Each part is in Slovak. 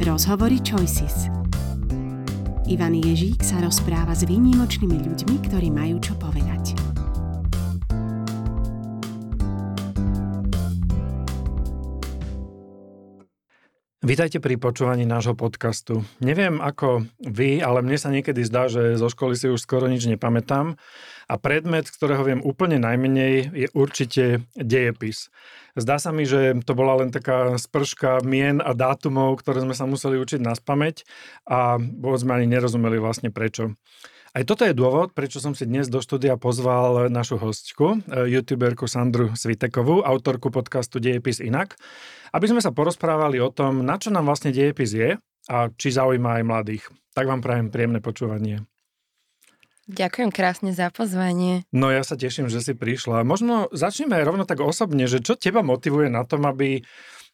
Rozhovory Choices. Ivan Ježík sa rozpráva s výnimočnými ľuďmi, ktorí majú čo povedať. Vítajte pri počúvaní nášho podcastu. Neviem ako vy, ale mne sa niekedy zdá, že zo školy si už skoro nič nepamätám a predmet, ktorého viem úplne najmenej, je určite dejepis. Zdá sa mi, že to bola len taká sprška mien a dátumov, ktoré sme sa museli učiť na spameť a vôbec sme ani nerozumeli vlastne prečo. Aj toto je dôvod, prečo som si dnes do štúdia pozval našu hostku, eh, youtuberku Sandru Svitekovú, autorku podcastu Dejepis inak, aby sme sa porozprávali o tom, na čo nám vlastne dejepis je a či zaujíma aj mladých. Tak vám prajem príjemné počúvanie. Ďakujem krásne za pozvanie. No ja sa teším, že si prišla. Možno začneme aj rovno tak osobne, že čo teba motivuje na tom, aby,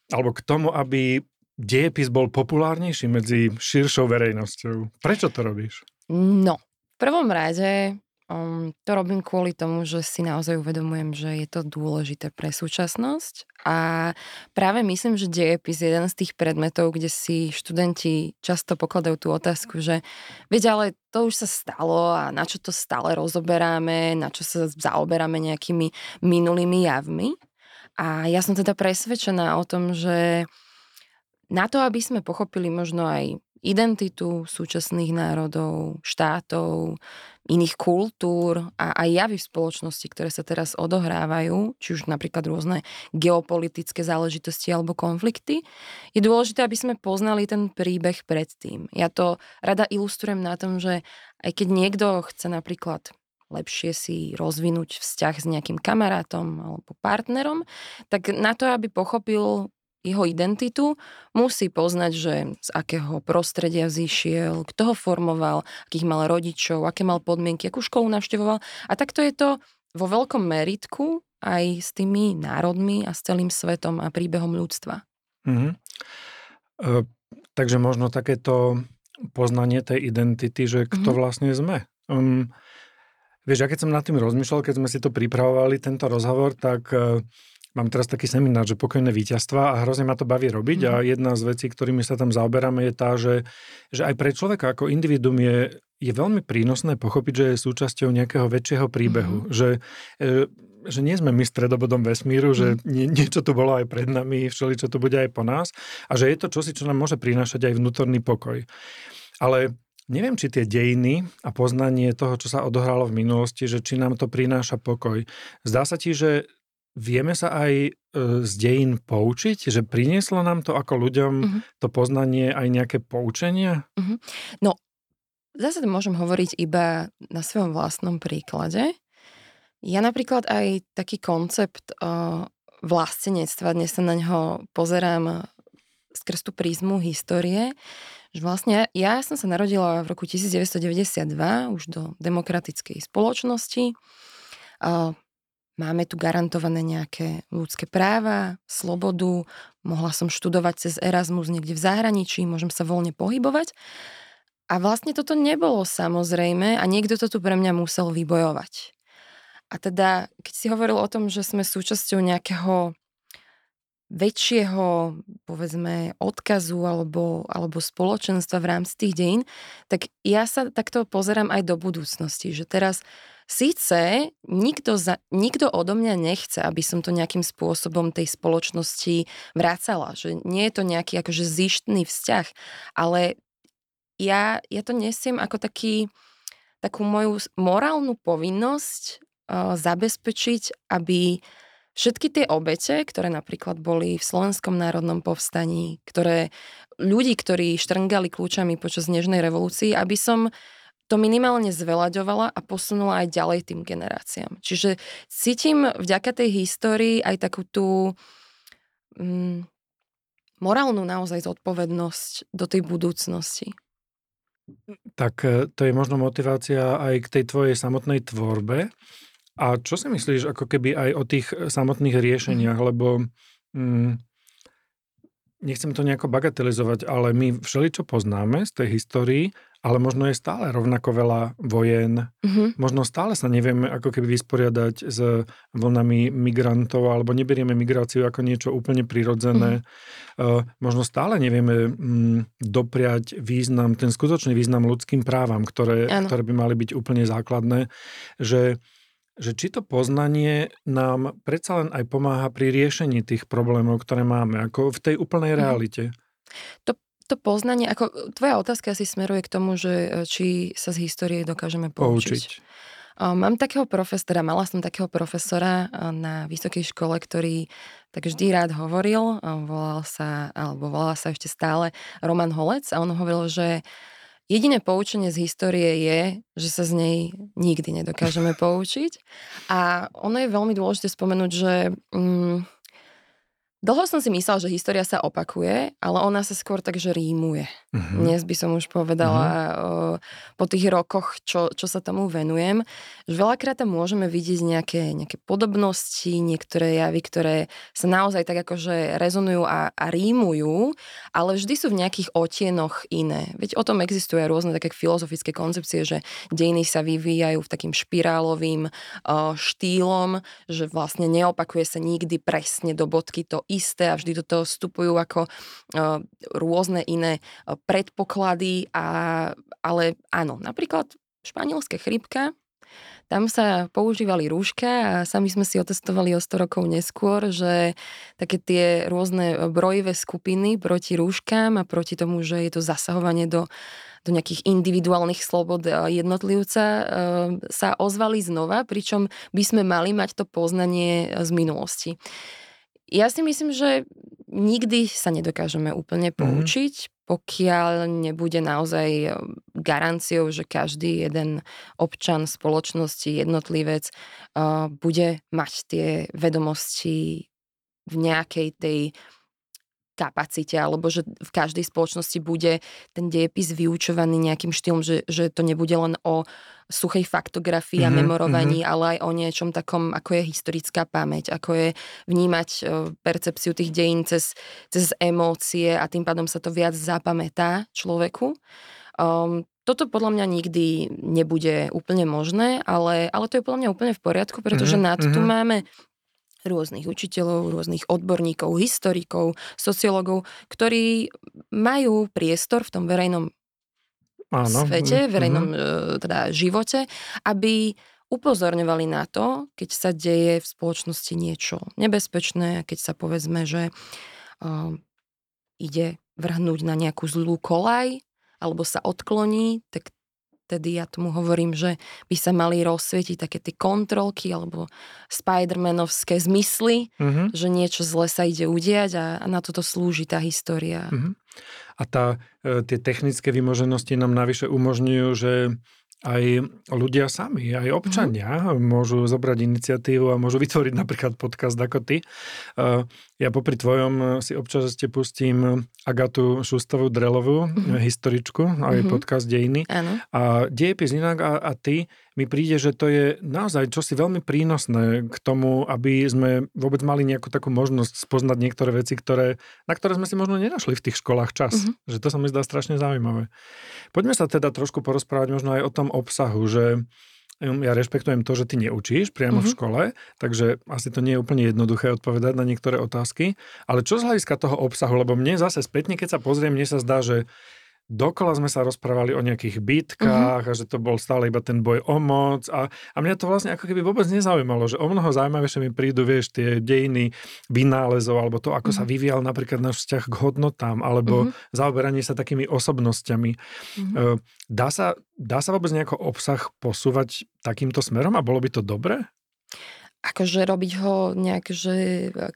alebo k tomu, aby dejepis bol populárnejší medzi širšou verejnosťou. Prečo to robíš? No, v prvom rade um, to robím kvôli tomu, že si naozaj uvedomujem, že je to dôležité pre súčasnosť a práve myslím, že dejepis je jeden z tých predmetov, kde si študenti často pokladajú tú otázku, že veď ale to už sa stalo a na čo to stále rozoberáme, na čo sa zaoberáme nejakými minulými javmi. A ja som teda presvedčená o tom, že na to, aby sme pochopili možno aj identitu súčasných národov, štátov, iných kultúr a aj javy v spoločnosti, ktoré sa teraz odohrávajú, či už napríklad rôzne geopolitické záležitosti alebo konflikty, je dôležité, aby sme poznali ten príbeh predtým. Ja to rada ilustrujem na tom, že aj keď niekto chce napríklad lepšie si rozvinúť vzťah s nejakým kamarátom alebo partnerom, tak na to, aby pochopil jeho identitu, musí poznať, že z akého prostredia vzýšiel, kto ho formoval, akých mal rodičov, aké mal podmienky, akú školu navštevoval. A takto je to vo veľkom meritku aj s tými národmi a s celým svetom a príbehom ľudstva. Mm-hmm. E, takže možno takéto poznanie tej identity, že kto mm-hmm. vlastne sme. Um, vieš, ja keď som nad tým rozmýšľal, keď sme si to pripravovali, tento rozhovor, tak uh, Mám teraz taký seminár, že pokojné víťazstva a hrozne ma to baví robiť mm. a mhm. jedna z vecí, ktorými sa tam zaoberáme je tá, že, že aj pre človeka ako individuum je, je veľmi prínosné pochopiť, že je súčasťou nejakého väčšieho príbehu. Mm. Že, e, že nie sme my stredobodom vesmíru, mm. že mhm. nie, niečo tu bolo aj pred nami, všeli, čo tu bude aj po nás a že je to čosi, čo nám môže prinášať aj vnútorný pokoj. Ale Neviem, či tie dejiny a poznanie toho, čo sa odohralo v minulosti, že či nám to prináša pokoj. Zdá sa ti, že vieme sa aj e, z dejín poučiť, že prinieslo nám to ako ľuďom uh-huh. to poznanie aj nejaké poučenia? Uh-huh. No, zase môžem hovoriť iba na svojom vlastnom príklade. Ja napríklad aj taký koncept uh, vlastenectva, dnes sa na ňo pozerám skrz tú prízmu histórie, že vlastne ja som sa narodila v roku 1992 už do demokratickej spoločnosti. Uh, Máme tu garantované nejaké ľudské práva, slobodu, mohla som študovať cez Erasmus niekde v zahraničí, môžem sa voľne pohybovať. A vlastne toto nebolo samozrejme a niekto to tu pre mňa musel vybojovať. A teda, keď si hovoril o tom, že sme súčasťou nejakého väčšieho, povedzme, odkazu alebo, alebo spoločenstva v rámci tých dejín, tak ja sa takto pozerám aj do budúcnosti, že teraz Síce nikto, za, nikto odo mňa nechce, aby som to nejakým spôsobom tej spoločnosti vracala, že nie je to nejaký akože zištný vzťah, ale ja, ja to nesiem ako taký, takú moju morálnu povinnosť uh, zabezpečiť, aby všetky tie obete, ktoré napríklad boli v Slovenskom národnom povstaní, ktoré ľudí, ktorí štrngali kľúčami počas Nežnej revolúcii, aby som to minimálne zvelaďovala a posunula aj ďalej tým generáciám. Čiže cítim vďaka tej histórii aj takú tú mm, morálnu naozaj zodpovednosť do tej budúcnosti. Tak e, to je možno motivácia aj k tej tvojej samotnej tvorbe. A čo si myslíš ako keby aj o tých samotných riešeniach, lebo mm, nechcem to nejako bagatelizovať, ale my všeličo poznáme z tej histórii, ale možno je stále rovnako veľa vojen. Mm-hmm. Možno stále sa nevieme ako keby vysporiadať s vlnami migrantov, alebo neberieme migráciu ako niečo úplne prirodzené. Mm-hmm. Uh, možno stále nevieme mm, dopriať význam, ten skutočný význam ľudským právam, ktoré, ktoré by mali byť úplne základné. Že že či to poznanie nám predsa len aj pomáha pri riešení tých problémov, ktoré máme, ako v tej úplnej mhm. realite. To, to poznanie, ako tvoja otázka asi smeruje k tomu, že e, či sa z histórie dokážeme poučiť. poučiť. Mám takého profesora, mala som takého profesora e, na vysokej škole, ktorý tak vždy rád hovoril, volal sa, alebo volal sa ešte stále Roman Holec a on hovoril, že Jediné poučenie z histórie je, že sa z nej nikdy nedokážeme poučiť. A ono je veľmi dôležité spomenúť, že mm, Dlho som si myslela, že história sa opakuje, ale ona sa skôr tak, že rímuje. Uh-huh. Dnes by som už povedala uh-huh. po tých rokoch, čo, čo sa tomu venujem, že veľakrát tam môžeme vidieť nejaké, nejaké podobnosti, niektoré javy, ktoré sa naozaj tak akože rezonujú a, a rímujú, ale vždy sú v nejakých otienoch iné. Veď o tom existuje rôzne také filozofické koncepcie, že dejiny sa vyvíjajú v takým špirálovým uh, štýlom, že vlastne neopakuje sa nikdy presne do bodky to isté a vždy do toho vstupujú ako uh, rôzne iné uh, predpoklady, a, ale áno, napríklad španielská chrypka, tam sa používali rúška a sami sme si otestovali o 100 rokov neskôr, že také tie rôzne brojivé skupiny proti rúškám a proti tomu, že je to zasahovanie do, do nejakých individuálnych slobod jednotlivca, sa ozvali znova, pričom by sme mali mať to poznanie z minulosti. Ja si myslím, že nikdy sa nedokážeme úplne mhm. poučiť, mm-hmm. pokiaľ nebude naozaj eh, garanciou, že každý jeden občan spoločnosti, jednotlivec uh, bude mať tie vedomosti v nejakej tej kapacite, alebo že v každej spoločnosti bude ten dejepis vyučovaný nejakým štýlom, že, že to nebude len o suchej faktografii mm-hmm, a mhm, memorovaní, mm-hmm. ale aj o niečom takom, ako je historická pamäť, ako je vnímať uh, percepciu tých dejín cez, cez emócie a tým pádom sa to viac zapamätá človeku. Um, toto podľa mňa nikdy nebude úplne možné, ale, ale to je podľa mňa úplne v poriadku, pretože mm-hmm. na to tu mhm. máme rôznych učiteľov, rôznych odborníkov, historikov, sociológov, ktorí majú priestor v tom verejnom Áno. svete, verejnom mm-hmm. teda živote, aby upozorňovali na to, keď sa deje v spoločnosti niečo nebezpečné, keď sa povedzme, že uh, ide vrhnúť na nejakú zlú kolaj, alebo sa odkloní, tak tedy ja tomu hovorím, že by sa mali rozsvietiť také tie kontrolky alebo Spidermanovské zmysly, mm-hmm. že niečo zle sa ide udiať a, a na toto slúži tá história. Mm-hmm. A tá, e, tie technické vymoženosti nám navyše umožňujú, že aj ľudia sami, aj občania mm-hmm. môžu zobrať iniciatívu a môžu vytvoriť napríklad podcast ako ty. E, ja popri tvojom si občas ešte pustím Agatu Šustovú Drelovú, mm-hmm. historičku, aj mm-hmm. podcast Dejiny. Ano. A dejepis inak a, a ty, mi príde, že to je naozaj čosi veľmi prínosné k tomu, aby sme vôbec mali nejakú takú možnosť spoznať niektoré veci, ktoré, na ktoré sme si možno nenašli v tých školách čas. Mm-hmm. Že to sa mi zdá strašne zaujímavé. Poďme sa teda trošku porozprávať možno aj o tom obsahu, že ja rešpektujem to, že ty neučíš priamo mm-hmm. v mhm. škole, takže asi to nie je úplne jednoduché odpovedať na niektoré otázky. Ale čo z hľadiska toho obsahu? Lebo mne zase spätne, keď sa pozriem, mne sa zdá, že dokola sme sa rozprávali o nejakých bitkách mm-hmm. a že to bol stále iba ten boj o moc a, a mňa to vlastne ako keby vôbec nezaujímalo, že o mnoho zaujímavejšie mi prídu, vieš, tie dejiny vynálezov alebo to, ako mm-hmm. sa mhm. vyvíjal napríklad náš vzťah k hodnotám alebo mm-hmm. zaoberanie sa takými osobnosťami. Mm-hmm. Dá, sa, dá sa vôbec nejako obsah posúvať takýmto smerom a bolo by to dobré? akože robiť ho nejak, že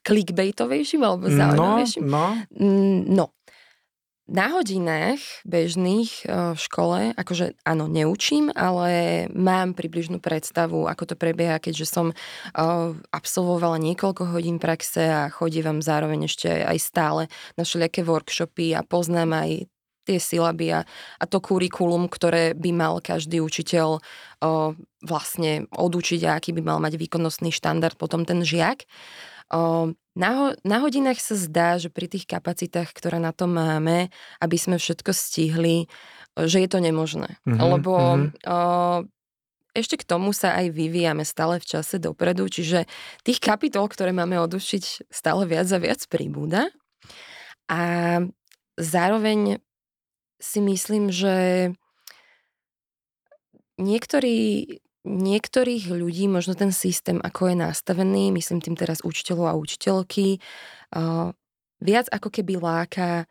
clickbaitovejším alebo no, zaujímavejším. No, no. no. Na hodinách bežných e, v škole, akože áno, neučím, ale mám približnú predstavu, ako to prebieha, keďže som e, absolvovala niekoľko hodín praxe a chodívam zároveň ešte aj stále na všelijaké workshopy a poznám aj tie silaby a, a to kurikulum, ktoré by mal každý učiteľ o, vlastne odučiť a aký by mal mať výkonnostný štandard potom ten žiak. O, na, ho, na hodinách sa zdá, že pri tých kapacitách, ktoré na to máme, aby sme všetko stihli, že je to nemožné. Mm-hmm, Lebo mm-hmm. O, ešte k tomu sa aj vyvíjame stále v čase dopredu, čiže tých kapitol, ktoré máme odušiť, stále viac a viac pribúda. A zároveň si myslím, že niektorí niektorých ľudí možno ten systém, ako je nastavený, myslím tým teraz učiteľov a učiteľky, uh, viac ako keby láka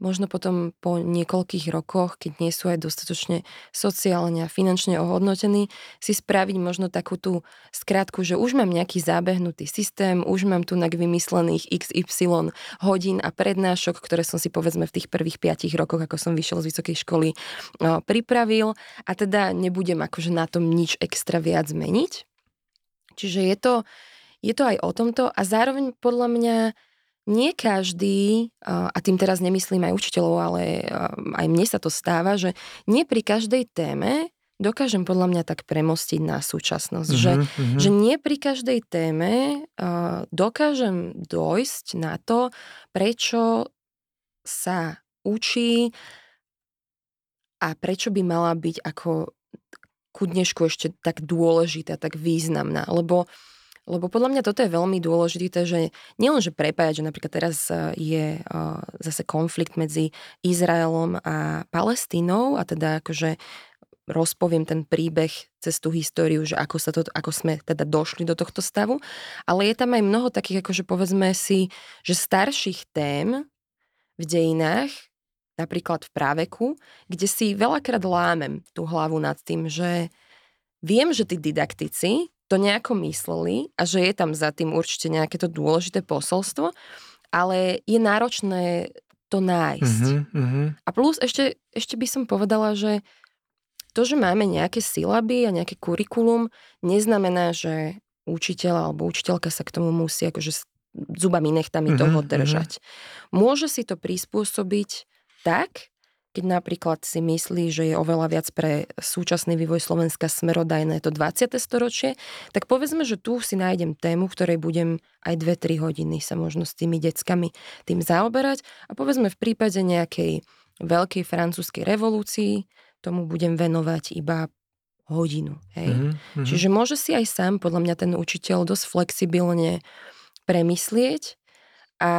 možno potom po niekoľkých rokoch, keď nie sú aj dostatočne sociálne a finančne ohodnotení, si spraviť možno takú tú skratku, že už mám nejaký zábehnutý systém, už mám tu vymyslených XY hodín a prednášok, ktoré som si povedzme v tých prvých 5 rokoch, ako som vyšiel z vysokej školy, pripravil a teda nebudem akože na tom nič extra viac zmeniť. Čiže je to, je to aj o tomto a zároveň podľa mňa nie každý, a tým teraz nemyslím aj učiteľov, ale aj mne sa to stáva, že nie pri každej téme dokážem podľa mňa tak premostiť na súčasnosť. Mm-hmm, že, mm-hmm. že nie pri každej téme uh, dokážem dojsť na to, prečo sa učí a prečo by mala byť ako ku dnešku ešte tak dôležitá, tak významná. Lebo uh, lebo podľa mňa toto je veľmi dôležité, že nielenže prepájať, že napríklad teraz e, je e, zase konflikt medzi Izraelom a Palestínou a teda akože rozpoviem ten príbeh cez tú históriu, že ako, sa to, ako sme teda došli do tohto stavu, ale je tam aj mnoho takých, akože povedzme si, že starších tém v dejinách, napríklad v práveku, kde si veľakrát lámem tú hlavu nad tým, že viem, že tí didaktici to nejako mysleli a že je tam za tým určite nejaké to dôležité posolstvo, ale je náročné to nájsť. Mm-hmm, A plus ešte, ešte by som povedala, že to, že máme nejaké silaby a nejaké kurikulum, neznamená, že učiteľ alebo učiteľka sa k tomu musí akože zubami nechtami mm-hmm, toho držať. Mm-hmm. Môže si to prispôsobiť tak, keď napríklad si myslí, že je oveľa viac pre súčasný vývoj Slovenska smerodajné to 20. storočie, tak povedzme, že tu si nájdem tému, ktorej budem aj 2-3 hodiny sa možno s tými deckami tým zaoberať a povedzme v prípade nejakej veľkej francúzskej revolúcii tomu budem venovať iba hodinu. Hej? Mm-hmm. Čiže môže si aj sám, podľa mňa, ten učiteľ dosť flexibilne premyslieť a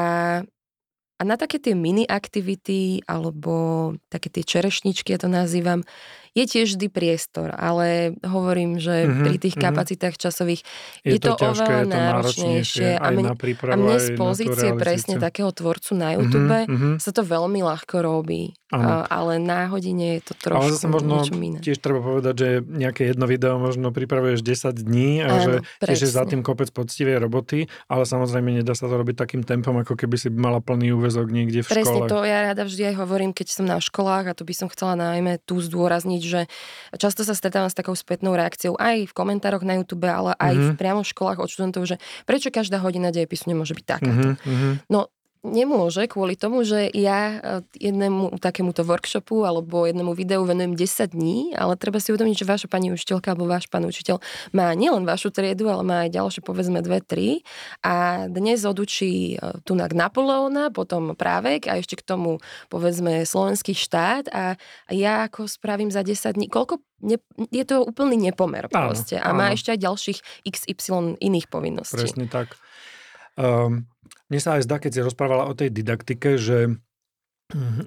a na také tie mini aktivity alebo také tie čerešničky, ja to nazývam, je tiež vždy priestor, ale hovorím, že mm-hmm, pri tých mm-hmm. kapacitách časových je, je to, to ťažké, oveľa je to náročnejšie. A mne, a mne z pozície presne takého tvorcu na YouTube mm-hmm, sa to veľmi ľahko robí. A, ale na hodine je to trošku Ale zase možno iné. tiež treba povedať, že nejaké jedno video možno pripravuješ 10 dní a Áno, že tiež je za tým kopec poctivej roboty, ale samozrejme nedá sa to robiť takým tempom, ako keby si mala plný úvezok niekde v presne škole. Presne to ja rada vždy aj hovorím, keď som na školách a to by som chcela najmä tu zdôrazniť, že často sa stretávam s takou spätnou reakciou aj v komentároch na YouTube, ale aj mm-hmm. v priamo v školách od študentov, že prečo každá hodina dejepisu nemôže byť takáto. Mm-hmm. No Nemôže kvôli tomu, že ja e, jednému takémuto workshopu alebo jednému videu venujem 10 dní, ale treba si uvedomiť, že vaša pani učiteľka alebo váš pán učiteľ má nielen vašu triedu, ale má aj ďalšie povedzme dve, tri a dnes odučí e, tunak Napoleona, potom právek a ešte k tomu povedzme slovenský štát a ja ako spravím za 10 dní, koľko ne, je to úplný nepomer proste áno, a má ešte aj ďalších XY iných povinností. Presne tak. Um, mne sa aj zdá, keď si rozprávala o tej didaktike, že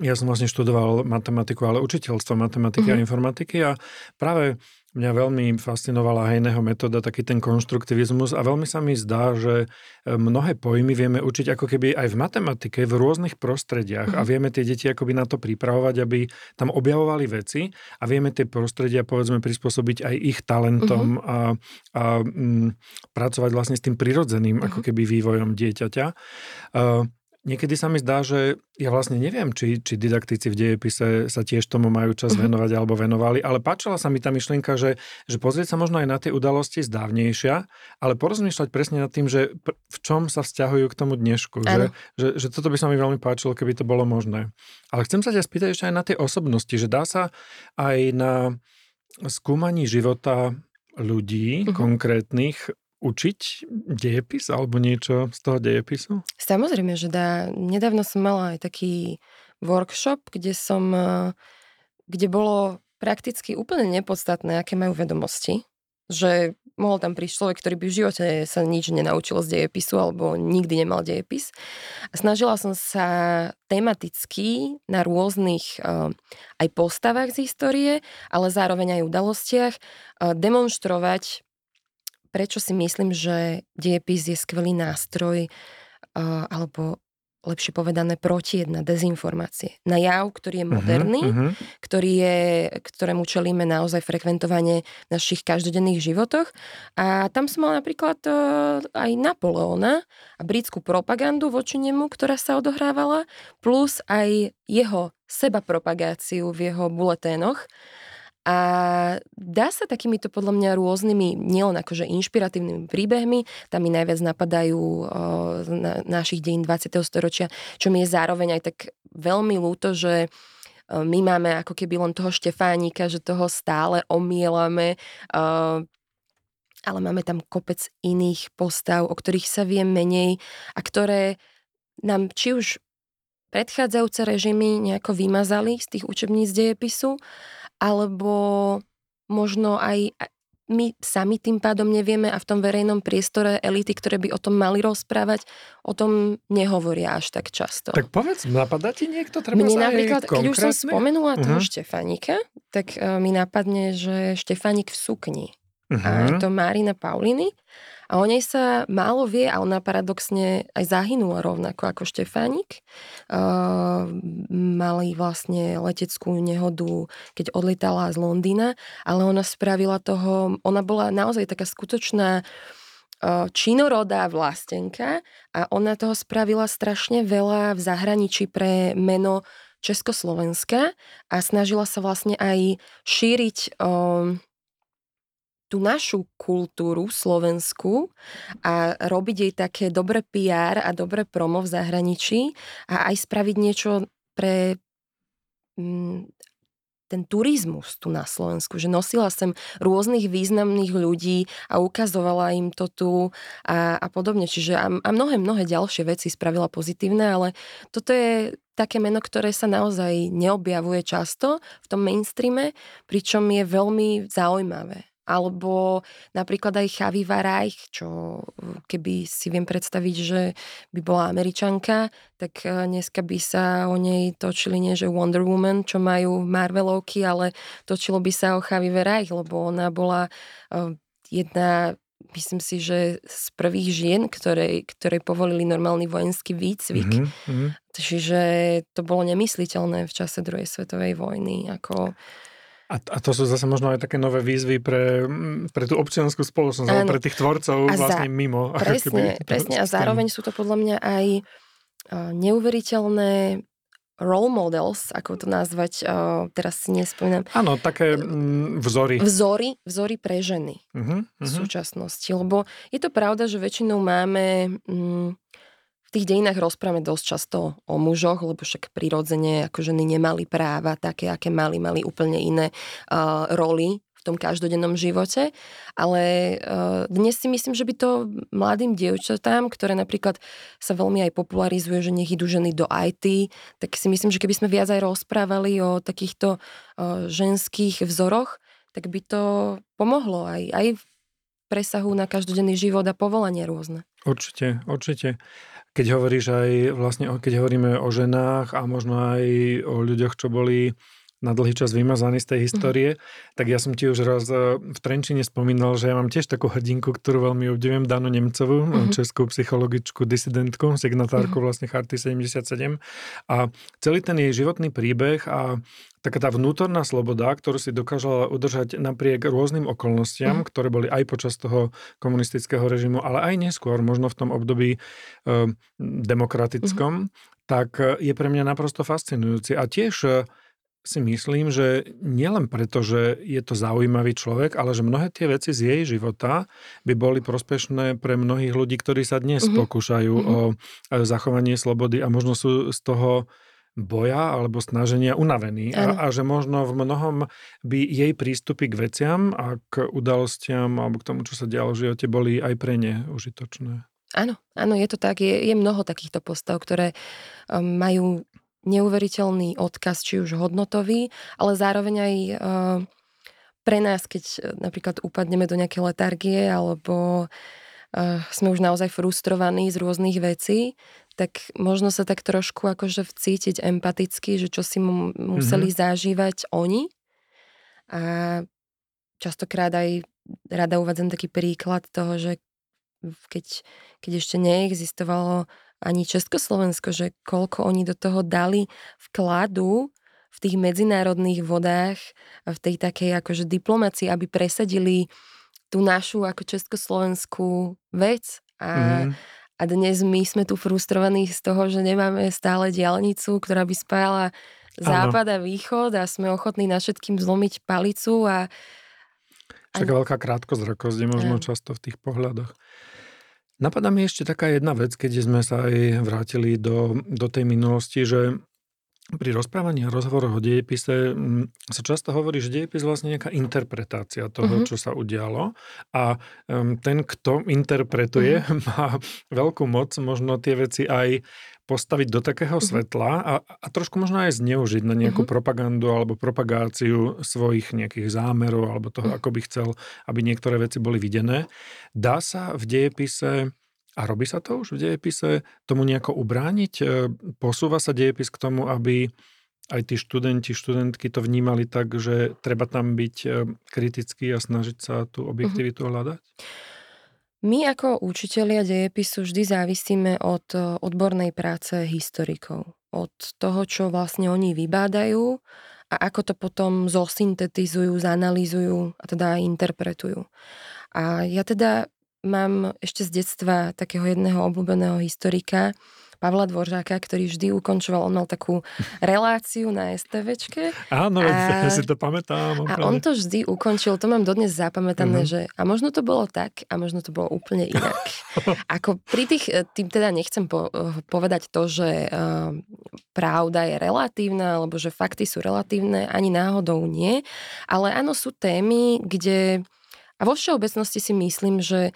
ja som vlastne študoval matematiku, ale učiteľstvo matematiky mm-hmm. a informatiky a práve Mňa veľmi fascinovala Hejného metóda, taký ten konštruktivizmus a veľmi sa mi zdá, že e, mnohé pojmy vieme učiť ako keby aj v matematike, v rôznych prostrediach mm. a mhm. vieme tie deti akoby na to pripravovať, aby tam objavovali veci a vieme tie prostredia povedzme prispôsobiť aj ich talentom mm-hmm. a, a m, pracovať vlastne s tým prirodzeným mm-hmm. ako keby vývojom dieťaťa. Uh, Niekedy sa mi zdá, že ja vlastne neviem, či, či didaktici v dejepise sa tiež tomu majú čas uh-huh. venovať alebo venovali, ale páčila sa mi tá myšlienka, že, že pozrieť sa možno aj na tie udalosti z dávnejšia, ale porozmýšľať presne nad tým, že v čom sa vzťahujú k tomu dnešku. Že, že, že toto by sa mi veľmi páčilo, keby to bolo možné. Ale chcem sa ťa spýtať ešte aj na tie osobnosti, že dá sa aj na skúmaní života ľudí uh-huh. konkrétnych učiť dejepis alebo niečo z toho dejepisu? Samozrejme, že dá. Nedávno som mala aj taký workshop, kde som, e, kde bolo prakticky úplne nepodstatné, aké majú vedomosti. Že mohol tam prísť človek, ktorý by v živote sa nič nenaučil z dejepisu alebo nikdy nemal dejepis. Snažila som sa tematicky na rôznych uh, aj postavách z histórie, ale zároveň aj udalostiach uh, demonstrovať prečo si myslím, že diepis je skvelý nástroj uh, alebo lepšie povedané, protied na dezinformácie. Na jav, ktorý je mhm, moderný, uh-huh, uh-huh. Ktorý je, ktorému čelíme naozaj frekventovane v našich každodenných životoch. A tam som mala napríklad uh, aj Napoleona a britskú propagandu voči nemu, ktorá sa odohrávala, plus aj jeho seba propagáciu v jeho buleténoch. A dá sa takýmito podľa mňa rôznymi, nielen akože inšpiratívnymi príbehmi, tam mi najviac napadajú o, na, našich dejín 20. storočia, čo mi je zároveň aj tak veľmi ľúto, že my máme ako keby len toho Štefánika, že toho stále omielame, ale máme tam kopec iných postav, o ktorých sa vie menej a ktoré nám či už predchádzajúce režimy nejako vymazali z tých učebníc dejepisu, alebo možno aj my sami tým pádom nevieme a v tom verejnom priestore elity, ktoré by o tom mali rozprávať, o tom nehovoria až tak často. Tak povedz, napadá ti niekto? Treba Mne napríklad, keď už som spomenula toho uh-huh. Štefanika, tak uh, mi napadne, že Štefanik v sukni. Uh-huh. To Marina Pauliny. A o nej sa málo vie a ona paradoxne aj zahynula rovnako ako Štefánik. Uh, mali vlastne leteckú nehodu, keď odletala z Londýna, ale ona spravila toho, ona bola naozaj taká skutočná činorodá vlastenka a ona toho spravila strašne veľa v zahraničí pre meno Československa a snažila sa vlastne aj šíriť uh, tú našu kultúru slovenskú a robiť jej také dobré PR a dobré promo v zahraničí a aj spraviť niečo pre mm, ten turizmus tu na Slovensku, že nosila sem rôznych významných ľudí a ukazovala im to tu a, a podobne. Čiže a, a mnohé, mnohé ďalšie veci spravila pozitívne, ale toto je také meno, ktoré sa naozaj neobjavuje často v tom mainstreame, pričom je veľmi zaujímavé alebo napríklad aj Chavi Varajch, čo keby si viem predstaviť, že by bola američanka, tak e, dneska by sa o nej točili nie že Wonder Woman, čo majú Marvelovky, ale točilo by sa o Chavi Varajch, lebo ona bola e, jedna myslím si, že z prvých žien, ktoré, ktoré povolili normálny vojenský výcvik. Mm-hmm. Čiže to bolo nemysliteľné v čase druhej svetovej vojny. Ako a, a to sú zase možno aj také nové výzvy pre, pre tú občianskú spoločnosť, alebo pre tých tvorcov a vlastne za, mimo. Presne, keby, presne. A zároveň sú to podľa mňa aj neuveriteľné role models, ako to nazvať, teraz si nespomínam. Áno, také mm, vzory. Vzory, vzory pre ženy uh-huh, uh-huh. v súčasnosti. Lebo je to pravda, že väčšinou máme... Mm, tých dejinách rozprávame dosť často o mužoch, lebo však prirodzene ako ženy nemali práva také, aké mali, mali úplne iné uh, roly v tom každodennom živote, ale uh, dnes si myslím, že by to mladým dievčatám, ktoré napríklad sa veľmi aj popularizuje, že nech idú ženy do IT, tak si myslím, že keby sme viac aj rozprávali o takýchto uh, ženských vzoroch, tak by to pomohlo aj, aj v presahu na každodenný život a povolanie rôzne. Určite, určite. Keď hovoríš aj vlastne, keď hovoríme o ženách a možno aj o ľuďoch, čo boli na dlhý čas vymazaný z tej mhm. histórie, mm. tak ja som ti už raz e, v Trenčine spomínal, že ja mám tiež takú hrdinku, ktorú veľmi obdivujem, Danu Nemcovú, mm. českú psychologičku, disidentku, signatárku mm. vlastne Charty 77. A celý ten jej životný príbeh a taká tá vnútorná sloboda, ktorú si dokážala udržať napriek rôznym okolnostiam, mm. ktoré boli aj počas toho komunistického režimu, ale aj neskôr, možno v tom období e, demokratickom, mm. tak e, je pre mňa naprosto fascinujúci. A tiež e, si myslím, že nielen preto, že je to zaujímavý človek, ale že mnohé tie veci z jej života by boli prospešné pre mnohých ľudí, ktorí sa dnes mm-hmm. pokúšajú mm-hmm. o zachovanie slobody a možno sú z toho boja alebo snaženia unavený a, a že možno v mnohom by jej prístupy k veciam a k udalostiam alebo k tomu, čo sa dialo v živote, boli aj pre ne užitočné. Áno, áno, je to tak. Je, je mnoho takýchto postav, ktoré um, majú neuveriteľný odkaz, či už hodnotový, ale zároveň aj uh, pre nás, keď uh, napríklad upadneme do nejakej letargie alebo uh, sme už naozaj frustrovaní z rôznych vecí, tak možno sa tak trošku akože vcítiť empaticky, že čo si mu museli mm-hmm. zažívať oni. A častokrát aj rada uvádzam taký príklad toho, že keď, keď ešte neexistovalo ani Československo, že koľko oni do toho dali vkladu v tých medzinárodných vodách, v tej takej akože diplomácii, aby presadili tú našu ako československú vec. A, mm. A dnes my sme tu frustrovaní z toho, že nemáme stále diálnicu, ktorá by spájala západ a východ a sme ochotní na všetkým zlomiť palicu a... Však a... veľká krátkosť je možno ja. často v tých pohľadoch. Napadá mi ešte taká jedna vec, keď sme sa aj vrátili do, do tej minulosti, že pri rozprávaní a rozhovoroch o dejepise mm, sa často hovorí, že dejepis je vlastne nejaká interpretácia toho, uh-huh. čo sa udialo a um, ten, kto interpretuje, uh-huh. má veľkú moc možno tie veci aj postaviť do takého uh-huh. svetla a, a trošku možno aj zneužiť na nejakú uh-huh. propagandu alebo propagáciu svojich nejakých zámerov alebo toho, uh-huh. ako by chcel, aby niektoré veci boli videné. Dá sa v dejepise a robí sa to už v dejepise tomu nejako ubrániť? E, posúva sa dejepis k tomu, aby aj tí študenti, študentky to vnímali tak, že treba tam byť e, kritický a snažiť sa tú mhm. objektivitu uh-huh. hľadať? My ako učitelia dejepisu vždy závisíme od e, odbornej práce historikov. Od toho, čo vlastne oni vybádajú a ako to potom zosyntetizujú, zanalýzujú a teda interpretujú. A ja teda mám ešte z detstva takého jedného obľúbeného historika, Pavla Dvoržáka, ktorý vždy ukončoval, on mal takú reláciu na STVčke. Áno, a, ja si to pamätám. A on to vždy ukončil, to mám dodnes zapamätané, uh-huh. že a možno to bolo tak a možno to bolo úplne inak. Ako pri tých, e, tým teda nechcem po, e, povedať to, že uh, pravda je relatívna, alebo že fakty sú relatívne, ani náhodou nie, ale áno, sú témy, kde a vo všeobecnosti si myslím, že,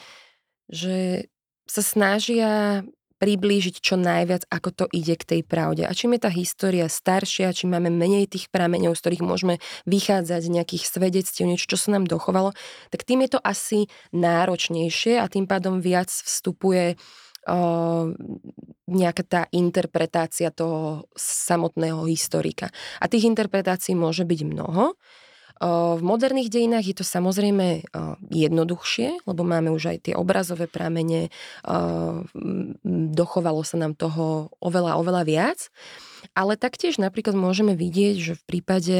že sa snažia priblížiť čo najviac, ako to ide k tej pravde. A čím je tá história staršia, čím máme menej tých prameňov, z ktorých môžeme vychádzať nejakých svedectiev, niečo, čo sa nám dochovalo, tak tým je to asi náročnejšie a tým pádom viac vstupuje o, nejaká tá interpretácia toho samotného historika. A tých interpretácií môže byť mnoho. V moderných dejinách je to samozrejme jednoduchšie, lebo máme už aj tie obrazové pramene, dochovalo sa nám toho oveľa, oveľa viac. Ale taktiež napríklad môžeme vidieť, že v prípade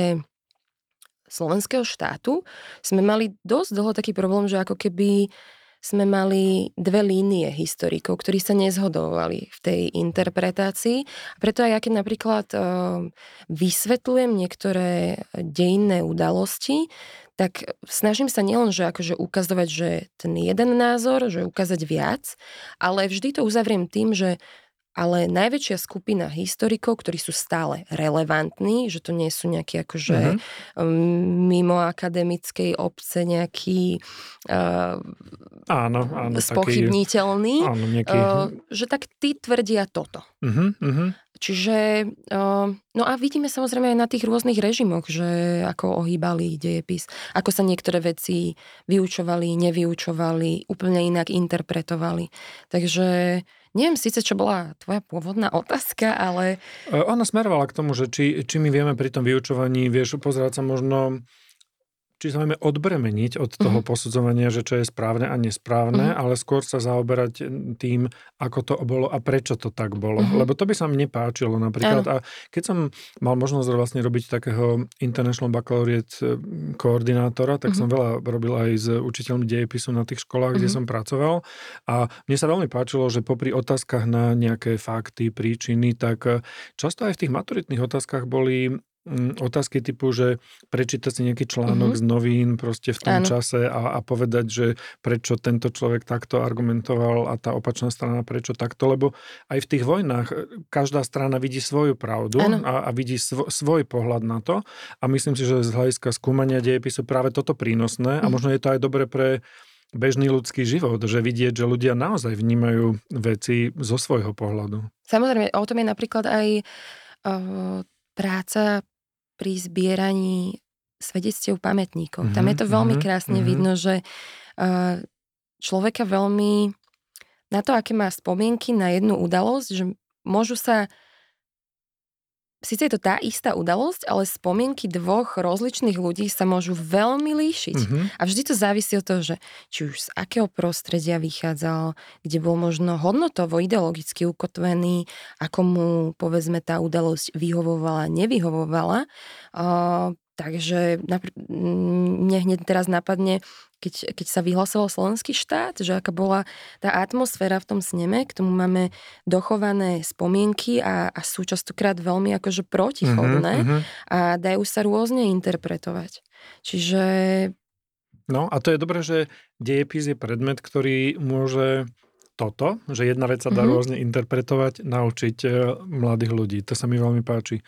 slovenského štátu sme mali dosť dlho taký problém, že ako keby sme mali dve línie historikov, ktorí sa nezhodovali v tej interpretácii. Preto aj ja keď napríklad uh, vysvetľujem niektoré dejinné udalosti, tak snažím sa nielen, že akože ukazovať, že ten jeden názor, že ukázať viac, ale vždy to uzavriem tým, že ale najväčšia skupina historikov, ktorí sú stále relevantní, že to nie sú nejaké akože mm-hmm. mimo akademickej obce nejaký uh, áno, áno, spochybniteľný, taký, áno, nejaký... uh, že tak tí tvrdia toto. Uh-huh, Čiže, uh, no a vidíme samozrejme aj na tých rôznych režimoch, že ako ohýbali dejepis, ako sa niektoré veci vyučovali, nevyučovali, úplne inak interpretovali. Takže Neviem síce, čo bola tvoja pôvodná otázka, ale... E, ona smerovala k tomu, že či, či my vieme pri tom vyučovaní, vieš, pozerať sa možno či sa máme odbremeniť od toho uh-huh. posudzovania, že čo je správne a nesprávne, uh-huh. ale skôr sa zaoberať tým, ako to bolo a prečo to tak bolo. Uh-huh. Lebo to by sa mi nepáčilo napríklad. Uh-huh. A keď som mal možnosť vlastne robiť takého International Baccalaureate e, koordinátora, tak uh-huh. som veľa robil aj s učiteľmi dejepisu na tých školách, uh-huh. kde som pracoval. A mne sa veľmi páčilo, že popri otázkach na nejaké fakty, príčiny, tak e, často aj v tých maturitných otázkach boli otázky typu, že prečítať si nejaký článok mm-hmm. z novín proste v tom ano. čase a, a povedať, že prečo tento človek takto argumentoval a tá opačná strana prečo takto, lebo aj v tých vojnách e, každá strana vidí svoju pravdu a, a vidí svo, svoj pohľad na to a myslím si, že z hľadiska skúmania dejepisu práve toto prínosné mm-hmm. a mhm. možno je to aj dobre pre bežný ľudský život, že vidieť, že ľudia naozaj vnímajú veci zo svojho pohľadu. Samozrejme, o tom je napríklad aj uh, práca pri zbieraní svedectiev pamätníkov. Mm-hmm, Tam je to veľmi mm-hmm, krásne mm-hmm. vidno, že uh, človeka veľmi na to, aké má spomienky na jednu udalosť, že môžu sa Sice je to tá istá udalosť, ale spomienky dvoch rozličných ľudí sa môžu veľmi líšiť. Mm-hmm. A vždy to závisí od toho, že či už z akého prostredia vychádzal, kde bol možno hodnotovo, ideologicky ukotvený, ako mu, povedzme, tá udalosť vyhovovala, nevyhovovala. Uh, takže napr- mne hneď teraz napadne keď, keď sa vyhlasoval slovenský štát, že aká bola tá atmosféra v tom sneme, k tomu máme dochované spomienky a, a sú častokrát veľmi akože protichodné uh-huh. a dajú sa rôzne interpretovať. Čiže... No a to je dobré, že dejepis je predmet, ktorý môže toto, že jedna vec sa dá uh-huh. rôzne interpretovať, naučiť e, mladých ľudí. To sa mi veľmi páči.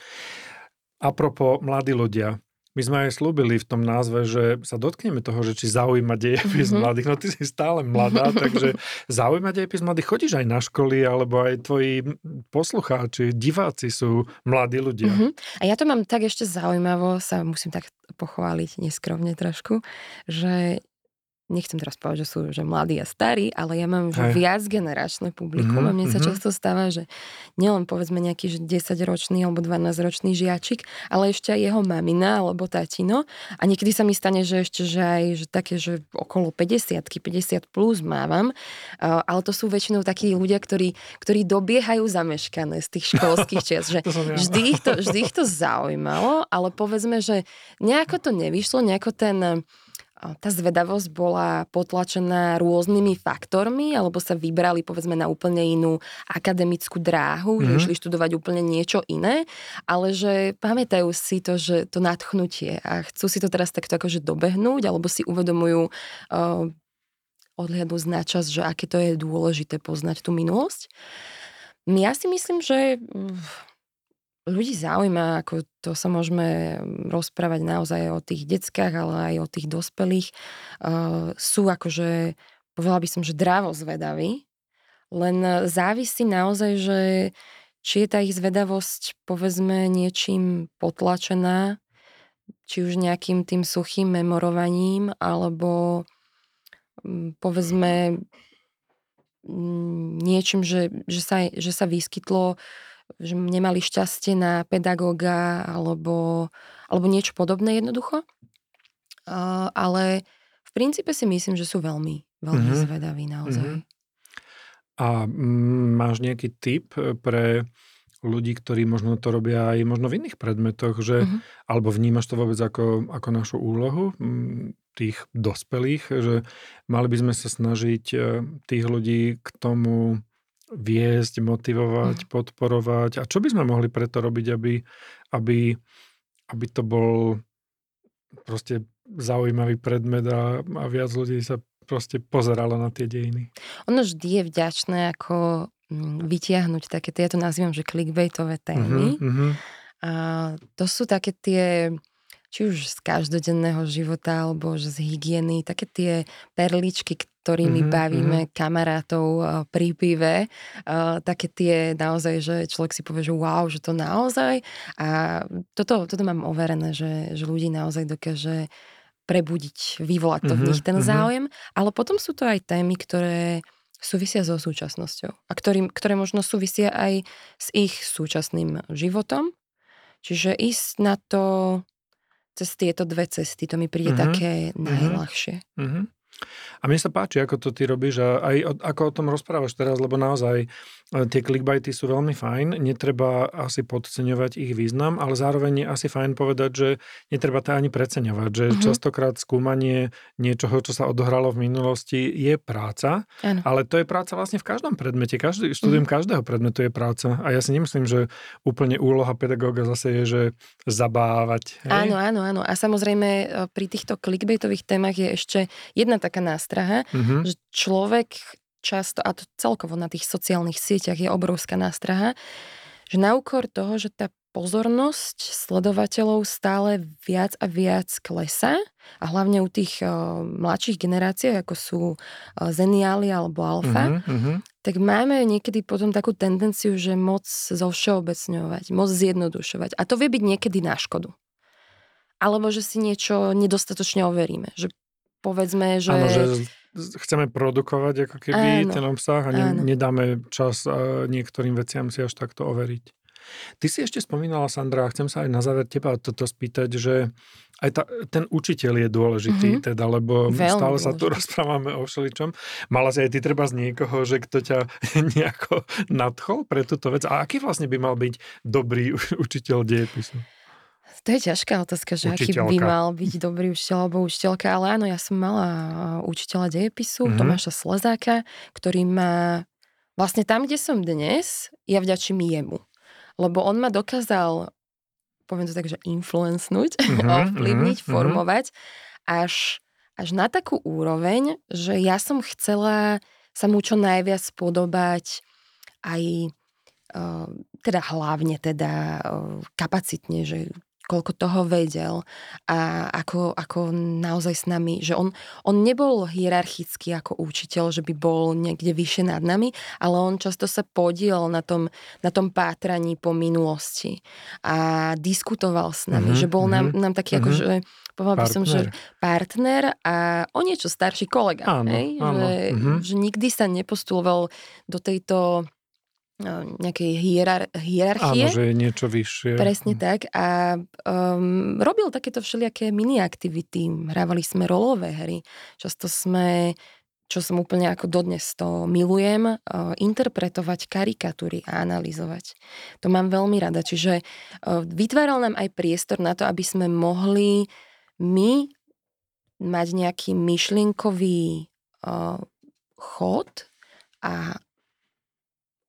Apropo mladí ľudia, my sme aj slúbili v tom názve, že sa dotkneme toho, že či zaujíma dejepis mm-hmm. mladých. No ty si stále mladá, takže zaujíma dejepis mladých. Chodíš aj na školy, alebo aj tvoji poslucháči, diváci sú mladí ľudia. Mm-hmm. A ja to mám tak ešte zaujímavo, sa musím tak pochváliť neskromne trošku, že nechcem teraz povedať, že sú že mladí a starí, ale ja mám že viac generačné publikum mm-hmm, a mne sa mm-hmm. často stáva, že nielen povedzme nejaký že 10-ročný alebo 12-ročný žiačik, ale ešte aj jeho mamina alebo tatino. A niekedy sa mi stane, že ešte že aj že také, že okolo 50 50 plus mávam, ale to sú väčšinou takí ľudia, ktorí, ktorí dobiehajú zameškané z tých školských čias, že vždy ich, to, vždy ich to zaujímalo, ale povedzme, že nejako to nevyšlo, nejako ten tá zvedavosť bola potlačená rôznymi faktormi, alebo sa vybrali povedzme na úplne inú akademickú dráhu, mm-hmm. že išli študovať úplne niečo iné, ale že pamätajú si to, že to nadchnutie a chcú si to teraz takto akože dobehnúť, alebo si uvedomujú uh, odhľadnúť na čas, že aké to je dôležité poznať tú minulosť. Ja si myslím, že ľudí zaujíma, ako to sa môžeme rozprávať naozaj o tých deckách, ale aj o tých dospelých. Uh, sú akože, povedala by som, že drávo zvedaví, len závisí naozaj, že či je tá ich zvedavosť, povedzme, niečím potlačená, či už nejakým tým suchým memorovaním, alebo povedzme niečím, že, že, sa, že sa vyskytlo uh, že nemali šťastie na pedagóga alebo, alebo niečo podobné jednoducho. Uh, ale v princípe si myslím, že sú veľmi, veľmi mm-hmm. zvedaví naozaj. Mm-hmm. A mm, máš nejaký tip pre ľudí, ktorí možno to robia aj možno v iných predmetoch, že, mm-hmm. alebo vnímaš to vôbec ako, ako našu úlohu mm, tých dospelých, že mali by sme sa snažiť e, tých ľudí k tomu viesť, motivovať, mm. podporovať. A čo by sme mohli preto robiť, aby, aby, aby to bol proste zaujímavý predmet a, a viac ľudí sa proste pozeralo na tie dejiny. Ono vždy je vďačné ako mm, vytiahnuť také, ja to nazývam, že clickbaitové témy. Mm-hmm. A to sú také tie či už z každodenného života alebo že z hygieny, také tie perličky, ktorými mm-hmm, bavíme mm-hmm. kamarátov uh, pri pive, uh, také tie naozaj, že človek si povie, že wow, že to naozaj a toto, toto mám overené, že, že ľudí naozaj dokáže prebudiť, vyvolať to mm-hmm, v nich ten mm-hmm. záujem, ale potom sú to aj témy, ktoré súvisia so súčasnosťou a ktorým, ktoré možno súvisia aj s ich súčasným životom. Čiže ísť na to cez tieto dve cesty, to mi príde mm-hmm, také najľahšie. Mm-hmm. A mne sa páči, ako to ty robíš a aj o, ako o tom rozprávaš teraz, lebo naozaj e, tie clickbaity sú veľmi fajn, netreba asi podceňovať ich význam, ale zároveň je asi fajn povedať, že netreba to ani preceňovať, že mm-hmm. častokrát skúmanie niečoho, čo sa odohralo v minulosti, je práca, ano. ale to je práca vlastne v každom predmete, každý, štúdium mm-hmm. každého predmetu je práca a ja si nemyslím, že úplne úloha pedagóga zase je, že zabávať. Hej? Áno, áno, áno. A samozrejme e, pri týchto clickbaitových témach je ešte jedna taká nástraha, mm-hmm. že človek často, a to celkovo na tých sociálnych sieťach je obrovská nástraha, že na úkor toho, že tá pozornosť sledovateľov stále viac a viac klesa a hlavne u tých uh, mladších generácií, ako sú uh, zeniáli alebo alfa, mm-hmm, tak máme niekedy potom takú tendenciu, že moc zovšeobecňovať, moc zjednodušovať. A to vie byť niekedy na škodu. Alebo že si niečo nedostatočne overíme. Že povedzme, že... Áno, že chceme produkovať ako keby áno, ten obsah a ne, nedáme čas niektorým veciam si až takto overiť. Ty si ešte spomínala, Sandra, a chcem sa aj na záver teba toto spýtať, že aj ta, ten učiteľ je dôležitý, mm-hmm. teda, lebo Veľmi stále dôležitý. sa tu rozprávame o všeličom. Mala si aj ty treba z niekoho, že kto ťa nejako nadchol pre túto vec. A aký vlastne by mal byť dobrý učiteľ dejepisu? To je ťažká otázka, že aký by mal byť dobrý učiteľ alebo učiteľka, ale áno, ja som mala učiteľa dejepisu, mm-hmm. Tomáša Slezáka, ktorý ma vlastne tam, kde som dnes, ja vďačím jemu. Lebo on ma dokázal, poviem to tak, že influencnúť, mm-hmm, ovplyvniť, mm-hmm. formovať až, až na takú úroveň, že ja som chcela sa mu čo najviac podobať aj teda hlavne teda kapacitne, že koľko toho vedel a ako, ako naozaj s nami, že on, on nebol hierarchický ako učiteľ, že by bol niekde vyššie nad nami, ale on často sa podiel na tom, na tom pátraní po minulosti a diskutoval s nami, mm-hmm, že bol nám, mhm, nám taký mm-hmm. ako, že povedal by som, že partner a o niečo starší kolega. Áno, hej? Áno, že, mm-hmm. že nikdy sa nepostuloval do tejto nejakej hierar- hierarchie. Áno, že je niečo vyššie. Presne mm. tak. A um, robil takéto všelijaké mini aktivity. Hrávali sme rolové hry. Často sme čo som úplne ako dodnes to milujem, uh, interpretovať karikatúry a analyzovať. To mám veľmi rada. Čiže uh, vytváral nám aj priestor na to, aby sme mohli my mať nejaký myšlienkový uh, chod a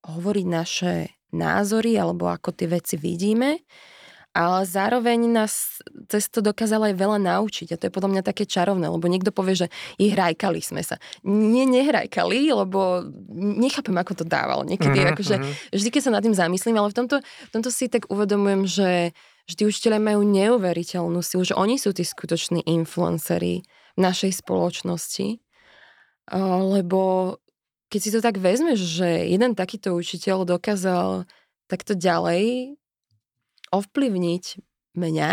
hovoriť naše názory alebo ako tie veci vidíme, ale zároveň nás cez to dokázala aj veľa naučiť a to je podľa mňa také čarovné, lebo niekto povie, že i hrajkali sme sa. Nie, nehrajkali, lebo nechápem, ako to dával. Niekedy, uh-huh, akože, uh-huh. vždy, keď sa nad tým zamyslím, ale v tomto, v tomto si tak uvedomujem, že, tí učiteľe majú neuveriteľnú silu, že oni sú tí skutoční influenceri v našej spoločnosti, lebo keď si to tak vezmeš, že jeden takýto učiteľ dokázal takto ďalej ovplyvniť mňa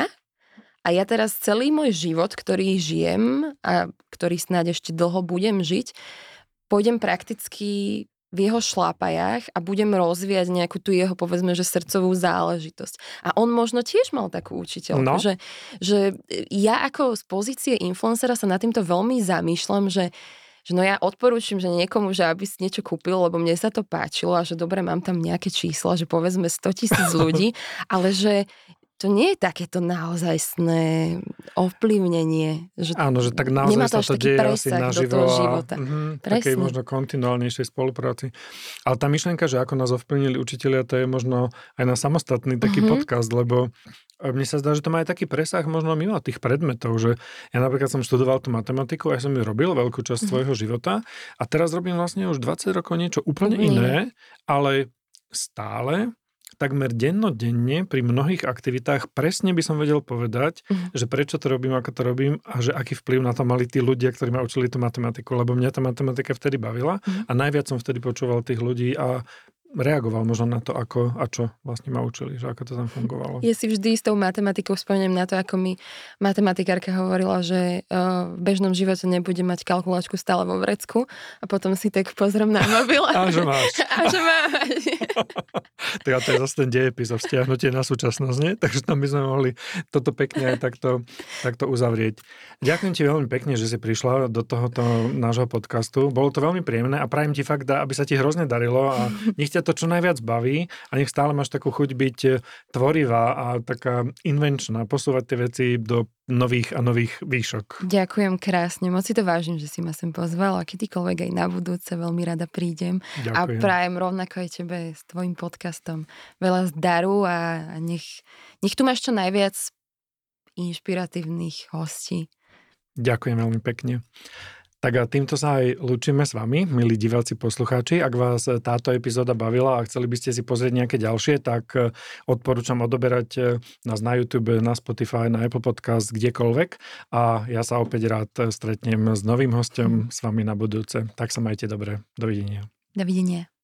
a ja teraz celý môj život, ktorý žijem a ktorý snáď ešte dlho budem žiť, pôjdem prakticky v jeho šlápajách a budem rozvíjať nejakú tú jeho, povedzme, že srdcovú záležitosť. A on možno tiež mal takú učiteľku, no. že, že ja ako z pozície influencera sa nad týmto veľmi zamýšľam, že že no ja odporúčam, že niekomu, že aby si niečo kúpil, lebo mne sa to páčilo a že dobre, mám tam nejaké čísla, že povedzme 100 tisíc ľudí, ale že to nie je takéto naozajstné ovplyvnenie. Že Áno, že tak naozaj sa to deje asi naživo a života. Mm, takej možno kontinuálnejšej spolupráci. Ale tá myšlienka, že ako nás ovplyvnili učiteľia, to je možno aj na samostatný taký mm-hmm. podcast, lebo e, mne sa zdá, že to má aj taký presah možno mimo tých predmetov, že ja napríklad som študoval tú matematiku a ja som ju robil veľkú časť mm-hmm. svojho života a teraz robím vlastne už 20 rokov niečo úplne mm-hmm. iné, ale stále takmer dennodenne pri mnohých aktivitách presne by som vedel povedať, uh-huh. že prečo to robím, ako to robím a že aký vplyv na to mali tí ľudia, ktorí ma učili tú matematiku, lebo mňa tá matematika vtedy bavila uh-huh. a najviac som vtedy počúval tých ľudí a reagoval možno na to, ako a čo vlastne ma učili, že ako to tam fungovalo. Ja si vždy s tou matematikou spomeniem na to, ako mi matematikárka hovorila, že uh, v bežnom živote nebude mať kalkulačku stále vo vrecku a potom si tak pozriem na mobil. A že máš. A že máš. tak a to je zase ten dejepis o vzťahnutie na súčasnosť, nie? Takže tam by sme mohli toto pekne aj takto, takto uzavrieť. Ďakujem ti veľmi pekne, že si prišla do tohoto nášho podcastu. Bolo to veľmi príjemné a prajem ti fakt, aby sa ti hrozne darilo a nech ťa to čo najviac baví a nech stále máš takú chuť byť e, tvorivá a taká invenčná, posúvať tie veci do nových a nových výšok. Ďakujem krásne, moc si to vážim, že si ma sem pozval a kedykoľvek aj na budúce veľmi rada prídem. Ďakujem. A prajem rovnako aj tebe s tvojim podcastom veľa zdaru a nech, nech tu máš čo najviac inšpiratívnych hostí. Ďakujem veľmi pekne. Tak a týmto sa aj lúčime s vami, milí diváci poslucháči. Ak vás táto epizóda bavila a chceli by ste si pozrieť nejaké ďalšie, tak e, odporúčam odoberať e, nás na YouTube, na Spotify, na Apple Podcast, kdekoľvek. A ja sa opäť rád stretnem s novým hostom s vami na budúce. Tak sa majte dobre. Dovidenia. Dovidenia.